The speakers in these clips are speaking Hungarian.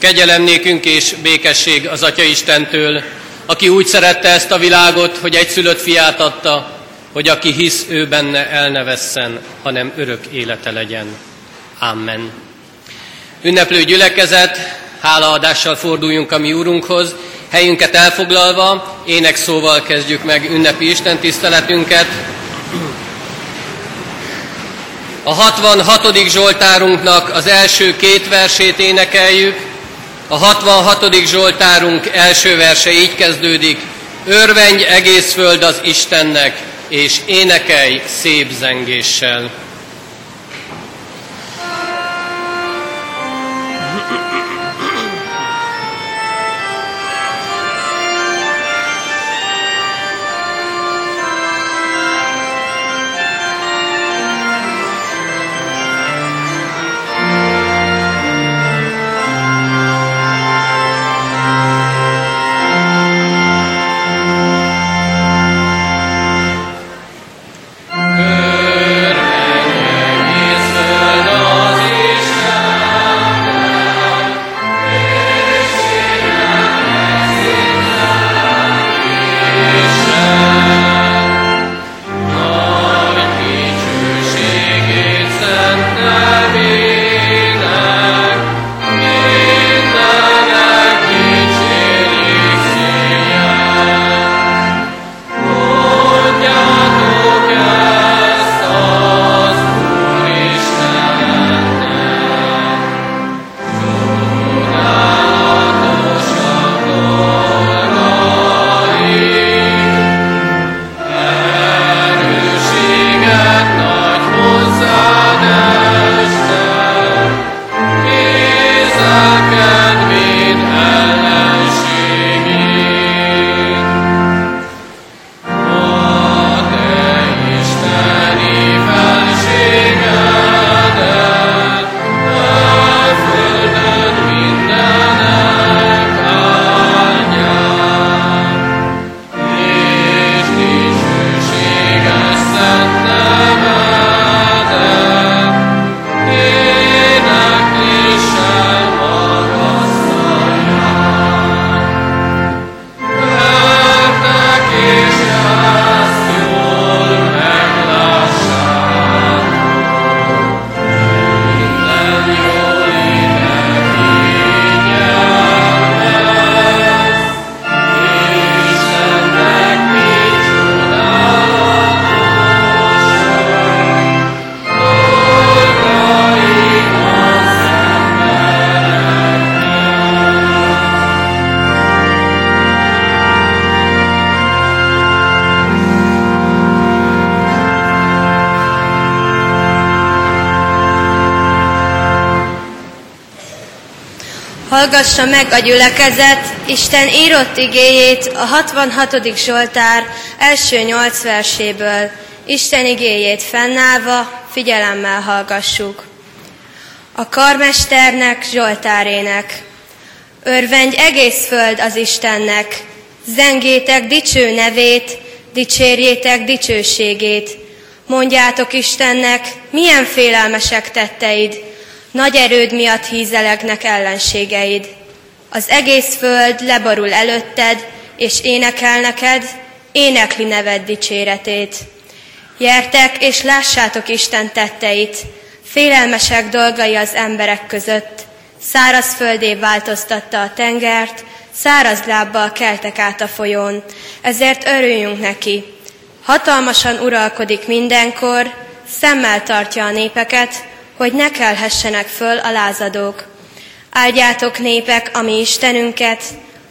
Kegyelem és békesség az Atya Istentől, aki úgy szerette ezt a világot, hogy egy szülött fiát adta, hogy aki hisz ő benne el hanem örök élete legyen. Amen. Ünneplő gyülekezet, hálaadással forduljunk a mi Úrunkhoz, helyünket elfoglalva, ének szóval kezdjük meg ünnepi Isten tiszteletünket. A 66. Zsoltárunknak az első két versét énekeljük. A 66. Zsoltárunk első verse így kezdődik. Örvenj egész föld az Istennek, és énekelj szép zengéssel. Hallgassa meg a gyülekezet Isten írott igéjét a 66. Zsoltár első nyolc verséből. Isten igéjét fennállva figyelemmel hallgassuk. A karmesternek Zsoltárének. Örvendj egész föld az Istennek, zengétek dicső nevét, dicsérjétek dicsőségét. Mondjátok Istennek, milyen félelmesek tetteid, nagy erőd miatt hízelegnek ellenségeid. Az egész föld leborul előtted, és énekel neked, énekli neved dicséretét. Jertek és lássátok Isten tetteit, félelmesek dolgai az emberek között. Száraz földé változtatta a tengert, száraz lábbal keltek át a folyón, ezért örüljünk neki. Hatalmasan uralkodik mindenkor, szemmel tartja a népeket, hogy ne kelhessenek föl a lázadók. Áldjátok népek, ami Istenünket,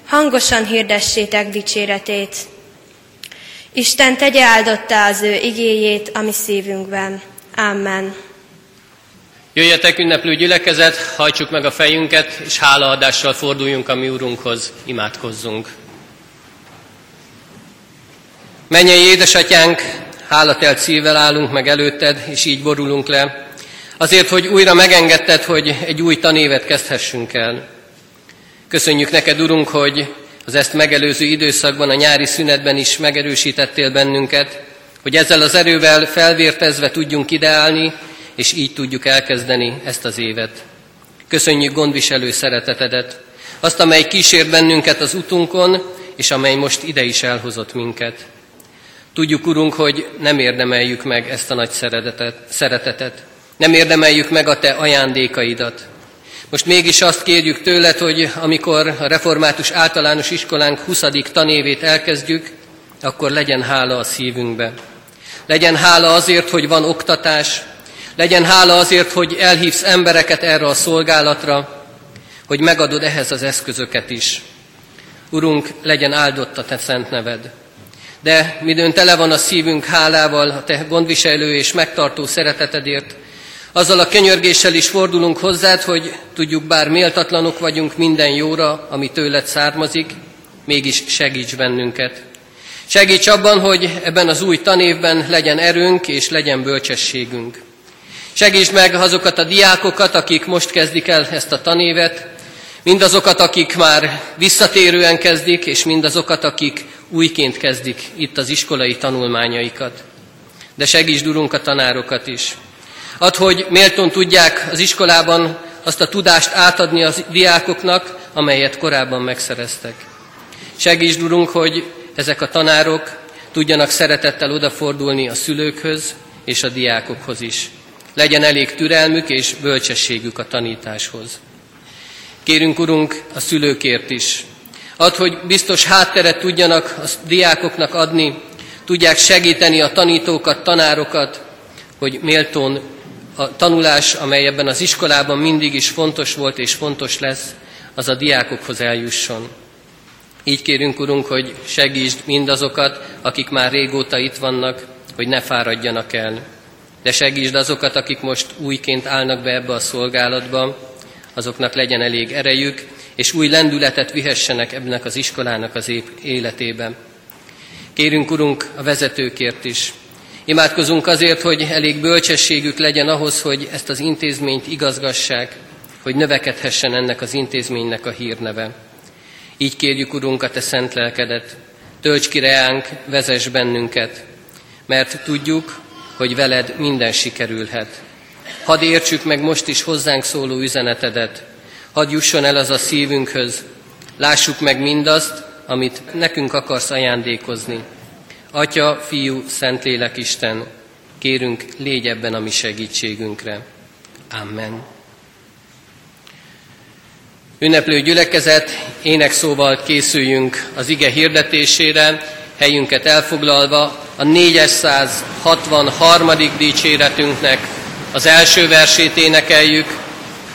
hangosan hirdessétek dicséretét. Isten tegye áldotta az ő igéjét a mi szívünkben. Amen. Jöjjetek ünneplő gyülekezet, hajtsuk meg a fejünket, és hálaadással forduljunk a mi Úrunkhoz, imádkozzunk. Menjei édesatyánk, hálatelt szívvel állunk meg előtted, és így borulunk le, Azért, hogy újra megengedted, hogy egy új tanévet kezdhessünk el. Köszönjük neked, Urunk, hogy az ezt megelőző időszakban, a nyári szünetben is megerősítettél bennünket, hogy ezzel az erővel felvértezve tudjunk ideálni, és így tudjuk elkezdeni ezt az évet. Köszönjük gondviselő szeretetedet, azt, amely kísért bennünket az utunkon, és amely most ide is elhozott minket. Tudjuk, Urunk, hogy nem érdemeljük meg ezt a nagy szeretetet. Nem érdemeljük meg a Te ajándékaidat. Most mégis azt kérjük tőled, hogy amikor a református általános iskolánk 20. tanévét elkezdjük, akkor legyen hála a szívünkbe. Legyen hála azért, hogy van oktatás, legyen hála azért, hogy elhívsz embereket erre a szolgálatra, hogy megadod ehhez az eszközöket is. Urunk, legyen áldott a Te szent neved. De midőn tele van a szívünk hálával a Te gondviselő és megtartó szeretetedért, azzal a könyörgéssel is fordulunk hozzád, hogy tudjuk, bár méltatlanok vagyunk minden jóra, ami tőled származik, mégis segíts bennünket. Segíts abban, hogy ebben az új tanévben legyen erőnk és legyen bölcsességünk. Segíts meg azokat a diákokat, akik most kezdik el ezt a tanévet, mindazokat, akik már visszatérően kezdik, és mindazokat, akik újként kezdik itt az iskolai tanulmányaikat. De segíts, Urunk, a tanárokat is. Add, hogy méltón tudják az iskolában azt a tudást átadni a diákoknak, amelyet korábban megszereztek. Segíts, Urunk, hogy ezek a tanárok tudjanak szeretettel odafordulni a szülőkhöz és a diákokhoz is. Legyen elég türelmük és bölcsességük a tanításhoz. Kérünk, Urunk, a szülőkért is. Add, hogy biztos hátteret tudjanak a diákoknak adni, tudják segíteni a tanítókat, tanárokat, hogy méltón a tanulás, amely ebben az iskolában mindig is fontos volt és fontos lesz, az a diákokhoz eljusson. Így kérünk, Urunk, hogy segítsd mindazokat, akik már régóta itt vannak, hogy ne fáradjanak el. De segítsd azokat, akik most újként állnak be ebbe a szolgálatba, azoknak legyen elég erejük, és új lendületet vihessenek ebben az iskolának az életébe. Kérünk, Urunk, a vezetőkért is. Imádkozunk azért, hogy elég bölcsességük legyen ahhoz, hogy ezt az intézményt igazgassák, hogy növekedhessen ennek az intézménynek a hírneve. Így kérjük, Urunk, a Te szent lelkedet, tölts ki reánk, vezess bennünket, mert tudjuk, hogy veled minden sikerülhet. Hadd értsük meg most is hozzánk szóló üzenetedet, hadd jusson el az a szívünkhöz, lássuk meg mindazt, amit nekünk akarsz ajándékozni. Atya, Fiú, Szentlélek Isten, kérünk, légy ebben a mi segítségünkre. Amen. Ünneplő gyülekezet, énekszóval készüljünk az ige hirdetésére, helyünket elfoglalva a 463. dicséretünknek az első versét énekeljük,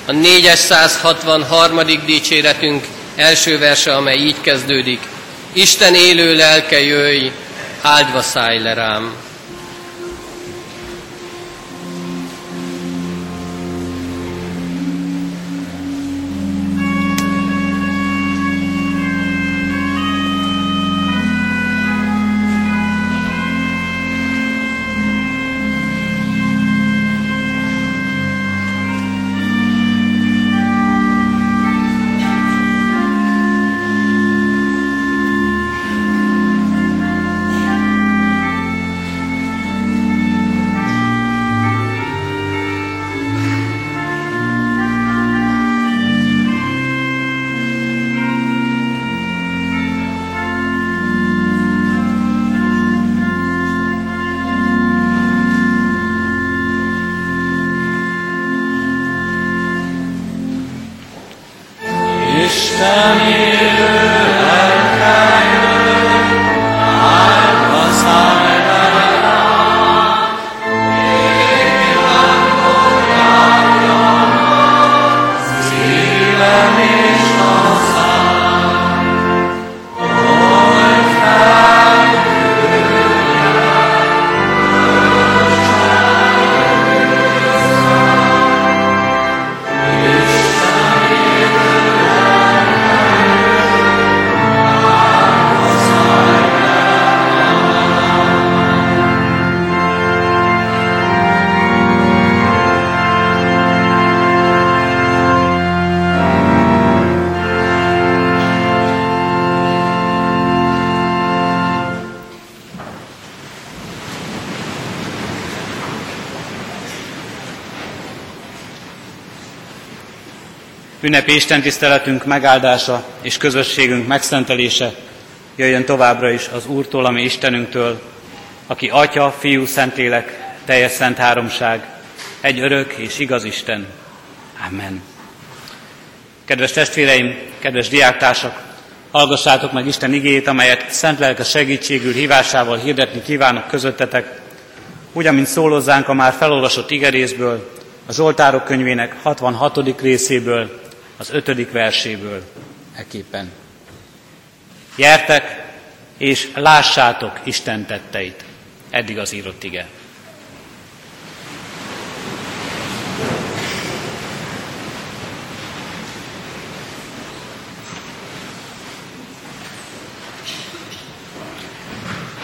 a 463. dicséretünk első verse, amely így kezdődik. Isten élő lelke jöjj, áldva szállj le rám. Ünnepi istentiszteletünk megáldása és közösségünk megszentelése jöjjön továbbra is az Úrtól, ami Istenünktől, aki Atya, Fiú, Szentlélek, teljes szent háromság, egy örök és igaz Isten. Amen. Kedves testvéreim, kedves diáktársak, hallgassátok meg Isten igéjét, amelyet szent lelke segítségül hívásával hirdetni kívánok közöttetek, úgy, amint szólózzánk a már felolvasott igerészből, a Zsoltárok könyvének 66. részéből, az 5. verséből eképpen. Jertek és lássátok Isten tetteit. Eddig az írott ige.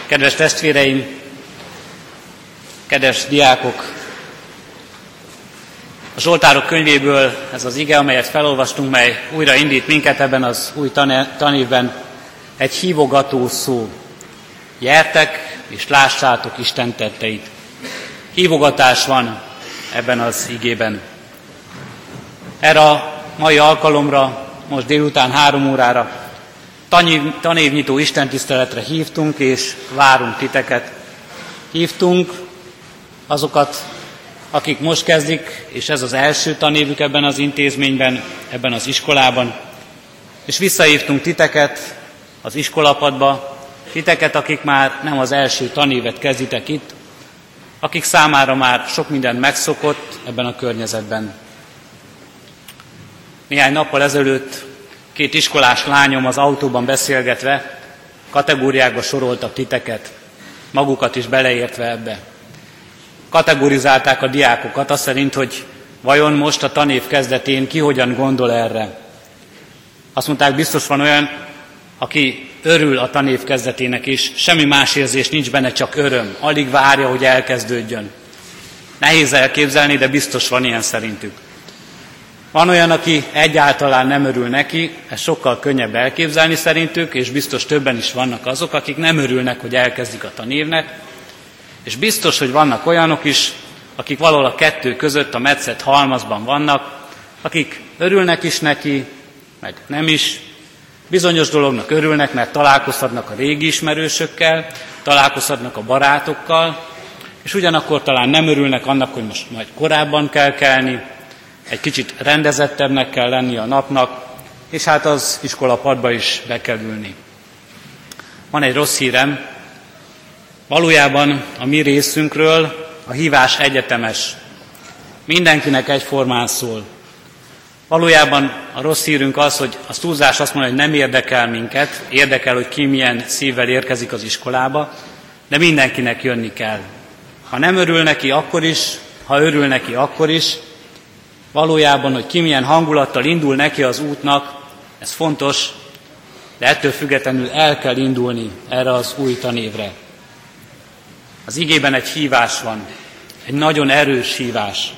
Kedves testvéreim, kedves diákok, a Zsoltárok könyvéből ez az ige, amelyet felolvastunk, mely újra indít minket ebben az új tanévben, egy hívogató szó. Gyertek és lássátok Isten tetteit. Hívogatás van ebben az igében. Erre a mai alkalomra, most délután három órára tanévnyitó istentiszteletre hívtunk, és várunk titeket. Hívtunk azokat, akik most kezdik, és ez az első tanévük ebben az intézményben, ebben az iskolában, és visszahívtunk titeket az iskolapadba, titeket, akik már nem az első tanévet kezditek itt, akik számára már sok minden megszokott ebben a környezetben. Néhány nappal ezelőtt Két iskolás lányom az autóban beszélgetve kategóriákba soroltak titeket, magukat is beleértve ebbe. Kategorizálták a diákokat azt szerint, hogy vajon most a tanév kezdetén ki hogyan gondol erre. Azt mondták, biztos van olyan, aki örül a tanév kezdetének is, semmi más érzés nincs benne, csak öröm. Alig várja, hogy elkezdődjön. Nehéz elképzelni, de biztos van ilyen szerintük. Van olyan, aki egyáltalán nem örül neki, ez sokkal könnyebb elképzelni szerintük, és biztos többen is vannak azok, akik nem örülnek, hogy elkezdik a tanévnek, és biztos, hogy vannak olyanok is, akik valahol a kettő között a metszett halmazban vannak, akik örülnek is neki, meg nem is. Bizonyos dolognak örülnek, mert találkozhatnak a régi ismerősökkel, találkozhatnak a barátokkal, és ugyanakkor talán nem örülnek annak, hogy most majd korábban kell kelni, egy kicsit rendezettebbnek kell lenni a napnak, és hát az iskola padba is be kell ülni. Van egy rossz hírem, valójában a mi részünkről a hívás egyetemes. Mindenkinek egyformán szól. Valójában a rossz hírünk az, hogy a túlzás azt mondja, hogy nem érdekel minket, érdekel, hogy ki milyen szívvel érkezik az iskolába, de mindenkinek jönni kell. Ha nem örül neki, akkor is, ha örül neki, akkor is, valójában, hogy ki milyen hangulattal indul neki az útnak, ez fontos, de ettől függetlenül el kell indulni erre az új tanévre. Az igében egy hívás van, egy nagyon erős hívás.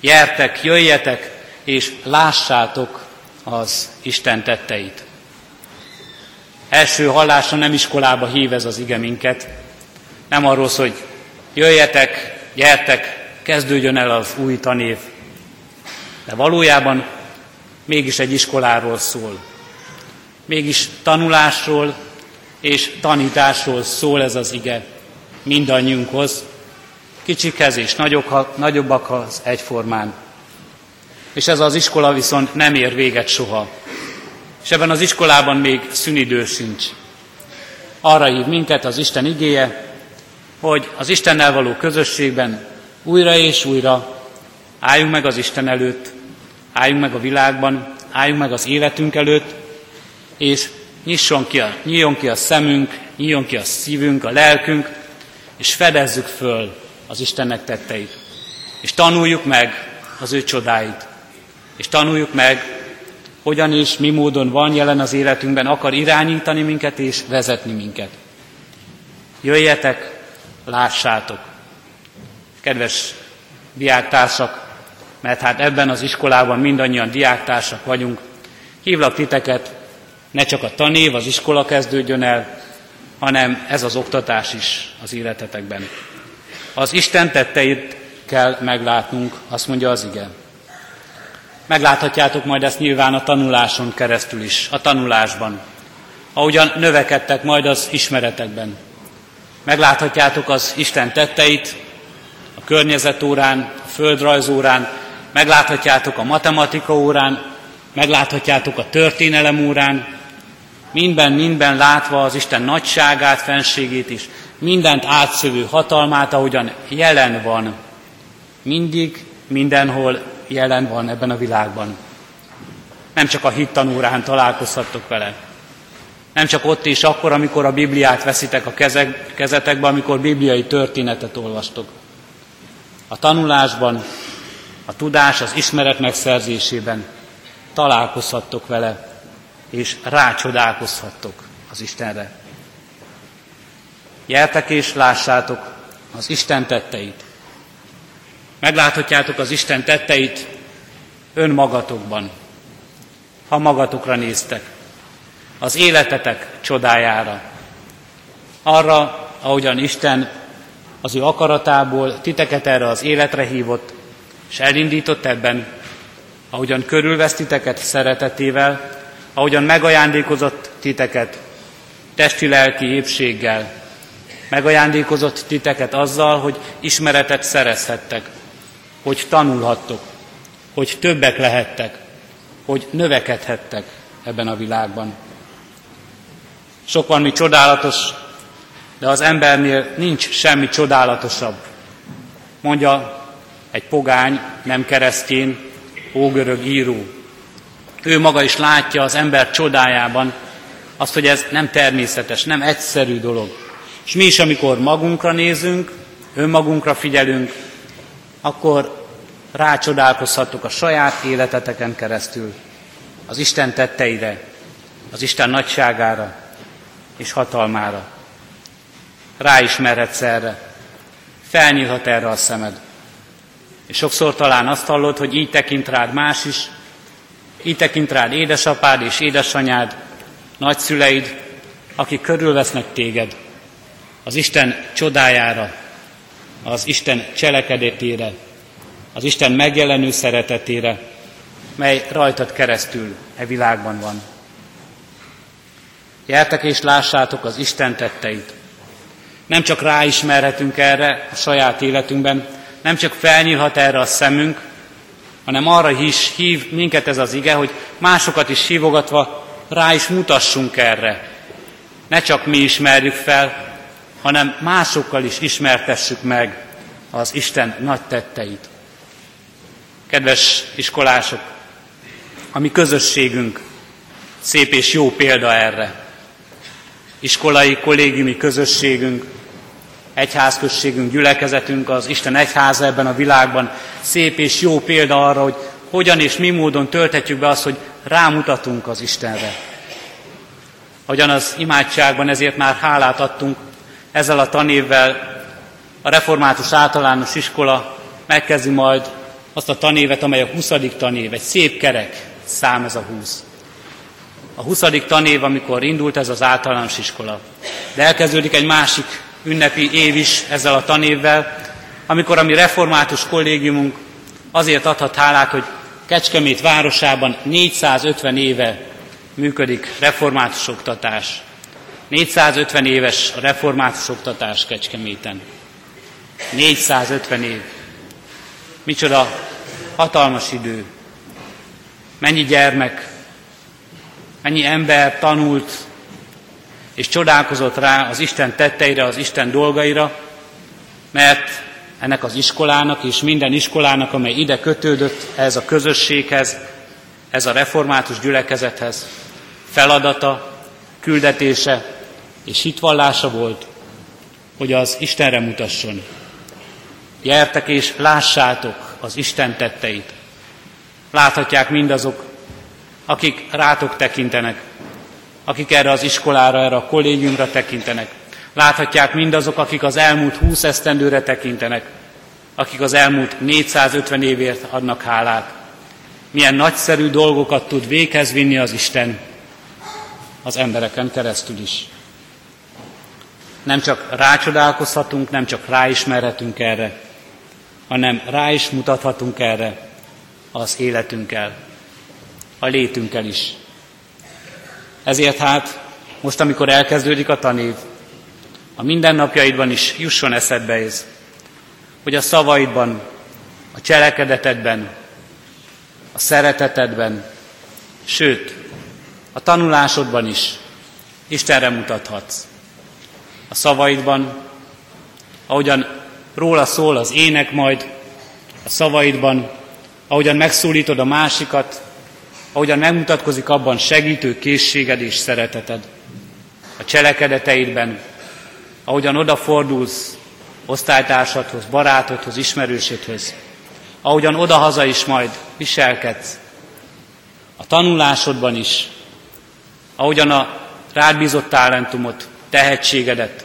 Jertek, jöjjetek, és lássátok az Isten tetteit. Első hallásra nem iskolába hív ez az ige minket. Nem arról hogy jöjjetek, gyertek, kezdődjön el az új tanév, de valójában mégis egy iskoláról szól. Mégis tanulásról és tanításról szól ez az ige mindannyiunkhoz, kicsikhez és nagyobbakhoz egyformán. És ez az iskola viszont nem ér véget soha. És ebben az iskolában még szünidő sincs. Arra hív minket az Isten igéje, hogy az Istennel való közösségben újra és újra Álljunk meg az Isten előtt, álljunk meg a világban, álljunk meg az életünk előtt, és nyisson ki a, nyíljon ki a szemünk, nyíljon ki a szívünk, a lelkünk, és fedezzük föl az Istennek tetteit. És tanuljuk meg az ő csodáit. És tanuljuk meg, hogyan és mi módon van jelen az életünkben, akar irányítani minket és vezetni minket. Jöjjetek, lássátok! Kedves diáktársak, mert hát ebben az iskolában mindannyian diáktársak vagyunk. Hívlak titeket, ne csak a tanév, az iskola kezdődjön el, hanem ez az oktatás is az életetekben. Az Isten tetteit kell meglátnunk, azt mondja az ige. Megláthatjátok majd ezt nyilván a tanuláson keresztül is, a tanulásban. Ahogyan növekedtek majd az ismeretekben. Megláthatjátok az Isten tetteit a környezetórán, a földrajzórán, megláthatjátok a matematika órán, megláthatjátok a történelem órán, minden, minden látva az Isten nagyságát, fenségét is, mindent átszövő hatalmát, ahogyan jelen van, mindig, mindenhol jelen van ebben a világban. Nem csak a hittanórán találkozhattok vele, nem csak ott és akkor, amikor a Bibliát veszitek a kezek, kezetekbe, amikor bibliai történetet olvastok. A tanulásban, a tudás, az ismeret megszerzésében találkozhattok vele, és rácsodálkozhattok az Istenre. Jeltek és lássátok az Isten tetteit. Megláthatjátok az Isten tetteit önmagatokban, ha magatokra néztek, az életetek csodájára. Arra, ahogyan Isten az ő akaratából titeket erre az életre hívott, és elindított ebben, ahogyan körülvesz titeket szeretetével, ahogyan megajándékozott titeket testi-lelki épséggel, megajándékozott titeket azzal, hogy ismeretet szerezhettek, hogy tanulhattok, hogy többek lehettek, hogy növekedhettek ebben a világban. Sok van mi csodálatos, de az embernél nincs semmi csodálatosabb. Mondja egy pogány, nem keresztjén, ógörög író. Ő maga is látja az ember csodájában azt, hogy ez nem természetes, nem egyszerű dolog. És mi is, amikor magunkra nézünk, önmagunkra figyelünk, akkor rácsodálkozhatok a saját életeteken keresztül, az Isten tetteire, az Isten nagyságára, és hatalmára. Ráismerhetsz erre, felnyílhat erre a szemed. És sokszor talán azt hallod, hogy így tekint rád más is, így tekint rád édesapád és édesanyád, nagyszüleid, akik körülvesznek téged, az Isten csodájára, az Isten cselekedetére, az Isten megjelenő szeretetére, mely rajtad keresztül e világban van. Jeltek és lássátok az Isten tetteit. Nem csak ráismerhetünk erre a saját életünkben, nem csak felnyílhat erre a szemünk, hanem arra is hív minket ez az ige, hogy másokat is hívogatva rá is mutassunk erre. Ne csak mi ismerjük fel, hanem másokkal is ismertessük meg az Isten nagy tetteit. Kedves iskolások, a mi közösségünk szép és jó példa erre iskolai, kollégiumi közösségünk, egyházközségünk, gyülekezetünk, az Isten egyháza ebben a világban szép és jó példa arra, hogy hogyan és mi módon tölthetjük be azt, hogy rámutatunk az Istenre. Hogyan az imádságban ezért már hálát adtunk, ezzel a tanévvel a református általános iskola megkezdi majd azt a tanévet, amely a 20. tanév, egy szép kerek szám ez a 20 a 20. tanév, amikor indult ez az általános iskola. De elkezdődik egy másik ünnepi év is ezzel a tanévvel, amikor a mi református kollégiumunk azért adhat hálát, hogy Kecskemét városában 450 éve működik református oktatás. 450 éves a református oktatás Kecskeméten. 450 év. Micsoda hatalmas idő. Mennyi gyermek Mennyi ember tanult és csodálkozott rá az Isten tetteire, az Isten dolgaira, mert ennek az iskolának és minden iskolának, amely ide kötődött, ez a közösséghez, ez a református gyülekezethez, feladata, küldetése és hitvallása volt, hogy az Istenre mutasson. Gyertek és lássátok az Isten tetteit. Láthatják mindazok, akik rátok tekintenek, akik erre az iskolára, erre a kollégiumra tekintenek. Láthatják mindazok, akik az elmúlt 20 esztendőre tekintenek, akik az elmúlt 450 évért adnak hálát. Milyen nagyszerű dolgokat tud véghez vinni az Isten az embereken keresztül is. Nem csak rácsodálkozhatunk, nem csak ráismerhetünk erre, hanem rá is mutathatunk erre, az életünkkel, a létünkkel is. Ezért hát most, amikor elkezdődik a tanév, a mindennapjaidban is jusson eszedbe ez, hogy a szavaidban, a cselekedetedben, a szeretetedben, sőt, a tanulásodban is Istenre mutathatsz. A szavaidban, ahogyan róla szól az ének majd, a szavaidban, ahogyan megszólítod a másikat, ahogyan megmutatkozik abban segítő készséged és szereteted. A cselekedeteidben, ahogyan odafordulsz osztálytársadhoz, barátodhoz, ismerősédhez, ahogyan odahaza is majd viselkedsz, a tanulásodban is, ahogyan a rád bízott talentumot, tehetségedet,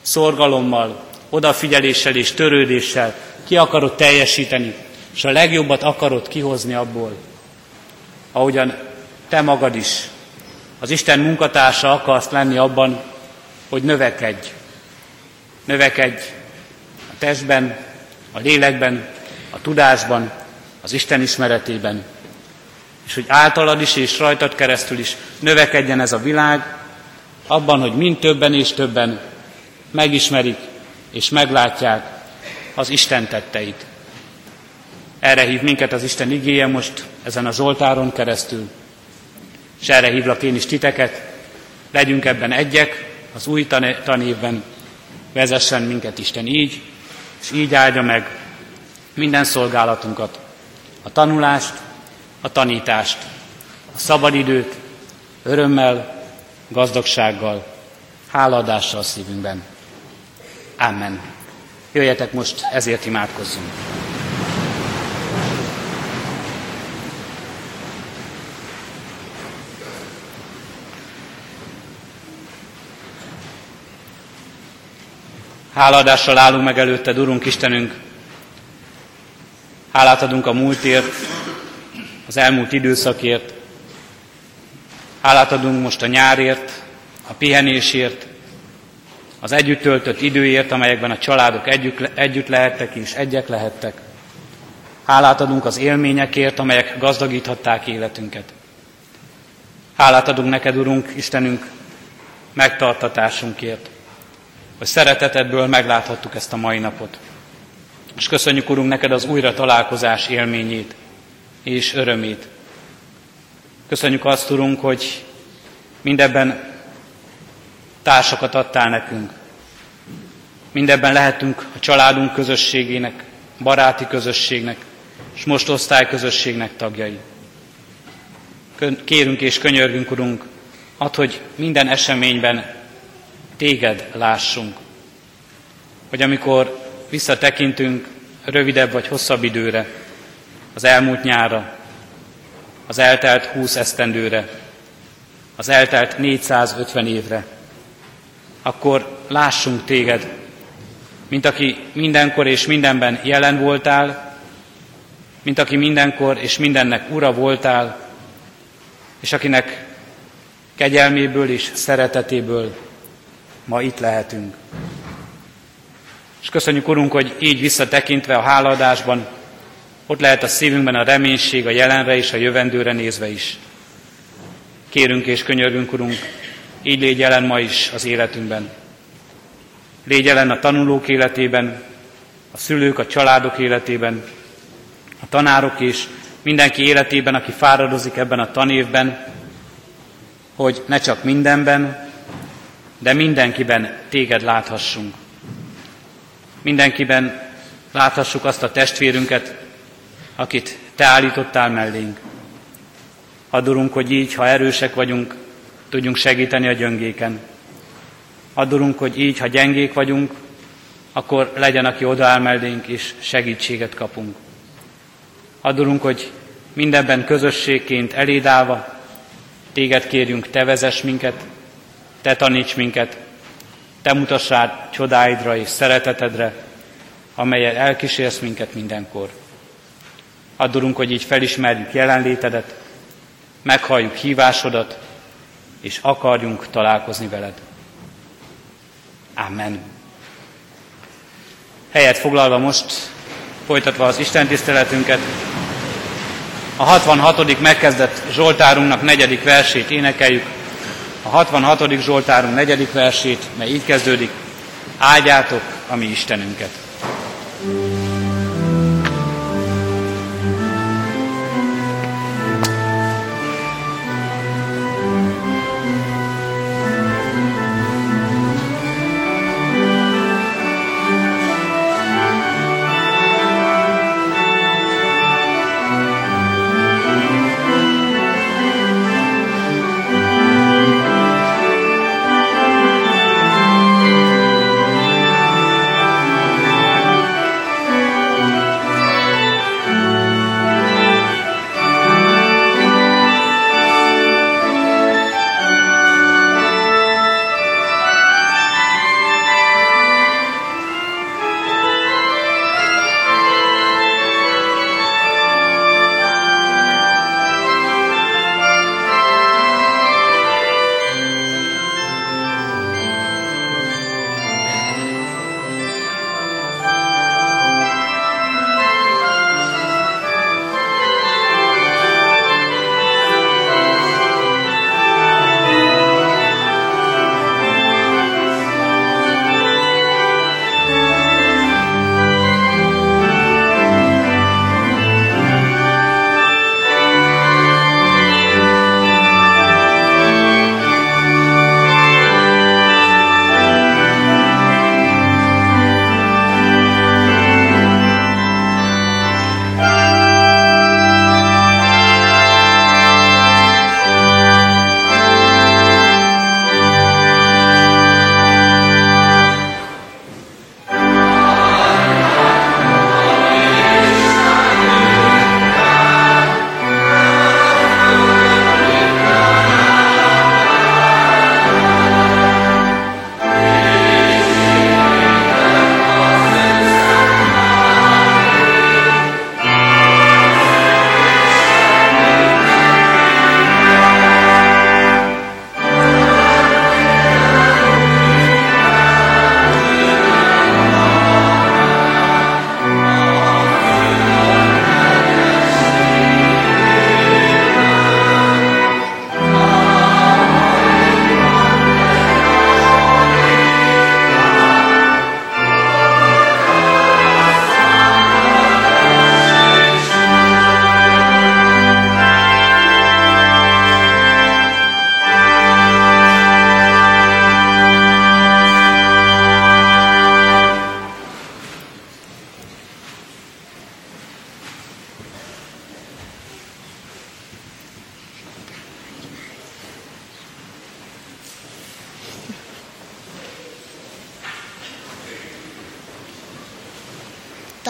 szorgalommal, odafigyeléssel és törődéssel ki akarod teljesíteni, és a legjobbat akarod kihozni abból, ahogyan te magad is az Isten munkatársa akarsz lenni abban, hogy növekedj. Növekedj a testben, a lélekben, a tudásban, az Isten ismeretében. És hogy általad is és rajtad keresztül is növekedjen ez a világ, abban, hogy mind többen és többen megismerik és meglátják az Isten tetteit. Erre hív minket az Isten igéje most ezen a Zsoltáron keresztül, és erre hívlak én is titeket, legyünk ebben egyek, az új tanévben vezessen minket Isten így, és így áldja meg minden szolgálatunkat, a tanulást, a tanítást, a szabadidőt, örömmel, gazdagsággal, hálaadással a szívünkben. Amen. Jöjjetek most, ezért imádkozzunk. Háladással állunk meg előtted, Urunk Istenünk. Hálát adunk a múltért, az elmúlt időszakért. Hálát adunk most a nyárért, a pihenésért, az együtt töltött időért, amelyekben a családok együtt, együtt lehettek és egyek lehettek. Hálát adunk az élményekért, amelyek gazdagíthatták életünket. Hálát adunk neked, Urunk, Istenünk, megtartatásunkért, hogy szeretetedből megláthattuk ezt a mai napot. És köszönjük, Urunk, neked az újra találkozás élményét és örömét. Köszönjük azt, Urunk, hogy mindebben társakat adtál nekünk. Mindebben lehetünk a családunk közösségének, baráti közösségnek, és most osztályközösségnek tagjai. Kérünk és könyörgünk, Urunk, ad, hogy minden eseményben téged lássunk. Hogy amikor visszatekintünk rövidebb vagy hosszabb időre, az elmúlt nyára, az eltelt húsz esztendőre, az eltelt 450 évre, akkor lássunk téged, mint aki mindenkor és mindenben jelen voltál, mint aki mindenkor és mindennek ura voltál, és akinek kegyelméből és szeretetéből ma itt lehetünk. És köszönjük, Urunk, hogy így visszatekintve a háladásban ott lehet a szívünkben a reménység a jelenre és a jövendőre nézve is. Kérünk és könyörgünk, Urunk, így légy jelen ma is az életünkben. Légy jelen a tanulók életében, a szülők, a családok életében, a tanárok és mindenki életében, aki fáradozik ebben a tanévben, hogy ne csak mindenben, de mindenkiben téged láthassunk. Mindenkiben láthassuk azt a testvérünket, akit te állítottál mellénk. Adurunk, hogy így, ha erősek vagyunk, tudjunk segíteni a gyöngéken. Adurunk, hogy így, ha gyengék vagyunk, akkor legyen, aki odaáll mellénk, és segítséget kapunk. Adurunk, hogy mindenben közösségként eléd állva, téged kérjünk, te vezess minket, te taníts minket, te mutassál csodáidra és szeretetedre, amelyel elkísérsz minket mindenkor. Addurunk, hogy így felismerjük jelenlétedet, meghalljuk hívásodat, és akarjunk találkozni veled. Amen. Helyet foglalva most, folytatva az Isten tiszteletünket, a 66. megkezdett Zsoltárunknak negyedik versét énekeljük. A 66. Zsoltárunk negyedik versét, mely így kezdődik. Áldjátok a mi Istenünket.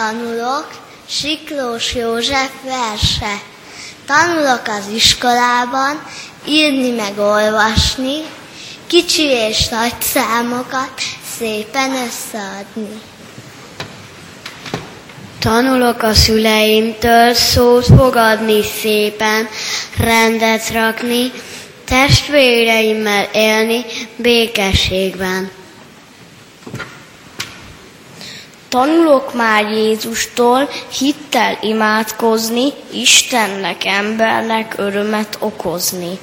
Tanulok Siklós József verse. Tanulok az iskolában írni meg olvasni, kicsi és nagy számokat szépen összeadni. Tanulok a szüleimtől szót fogadni szépen, rendet rakni, testvéreimmel élni békességben. Tanulok már Jézustól hittel imádkozni, Istennek, embernek örömet okozni.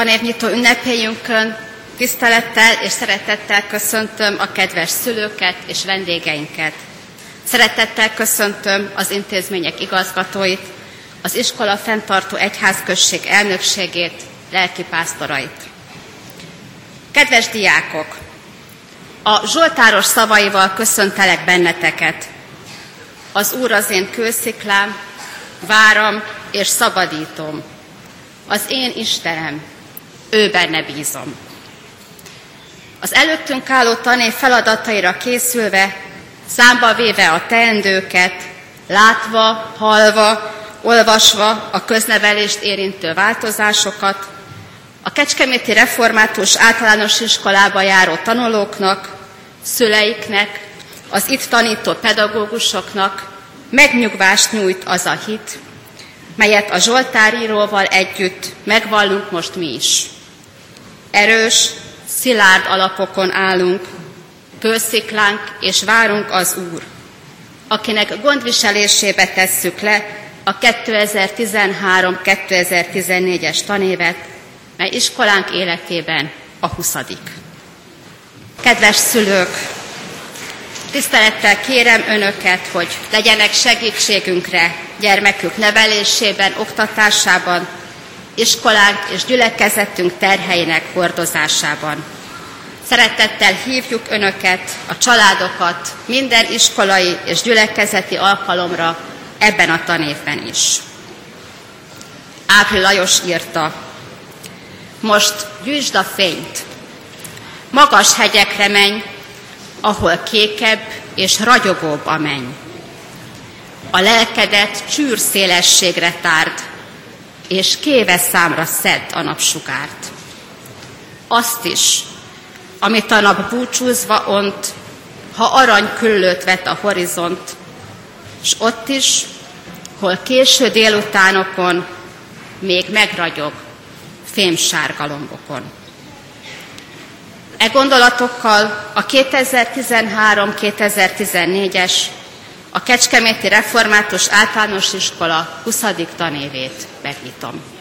Tanévnyitó ünnepélyünkön tisztelettel és szeretettel köszöntöm a kedves szülőket és vendégeinket. Szeretettel köszöntöm az intézmények igazgatóit, az iskola fenntartó egyházközség elnökségét, lelkipásztorait. Kedves diákok! A Zsoltáros szavaival köszöntelek benneteket. Az Úr az én kősziklám, váram és szabadítom. Az én Istenem, ő benne bízom. Az előttünk álló tanév feladataira készülve, számba véve a teendőket, látva, halva, olvasva a köznevelést érintő változásokat, a Kecskeméti Református Általános Iskolába járó tanulóknak, szüleiknek, az itt tanító pedagógusoknak megnyugvást nyújt az a hit, melyet a Zsoltáríróval együtt megvallunk most mi is. Erős, szilárd alapokon állunk, kősziklánk és várunk az Úr, akinek gondviselésébe tesszük le a 2013-2014-es tanévet, mely iskolánk életében a 20. Kedves szülők, tisztelettel kérem Önöket, hogy legyenek segítségünkre gyermekük nevelésében, oktatásában, iskolánk és gyülekezetünk terheinek hordozásában. Szeretettel hívjuk Önöket, a családokat minden iskolai és gyülekezeti alkalomra ebben a tanévben is. Ápril Lajos írta, most gyűjtsd a fényt, magas hegyekre menj, ahol kékebb és ragyogóbb a menny. A lelkedet csűrszélességre tárd, és kéve számra szedd a napsugárt. Azt is, amit a nap búcsúzva ont, ha arany küllőt vet a horizont, és ott is, hol késő délutánokon még megragyog fémsárga lombokon. E gondolatokkal a 2013-2014-es a Kecskeméti Református Általános Iskola 20. tanévét megnyitom.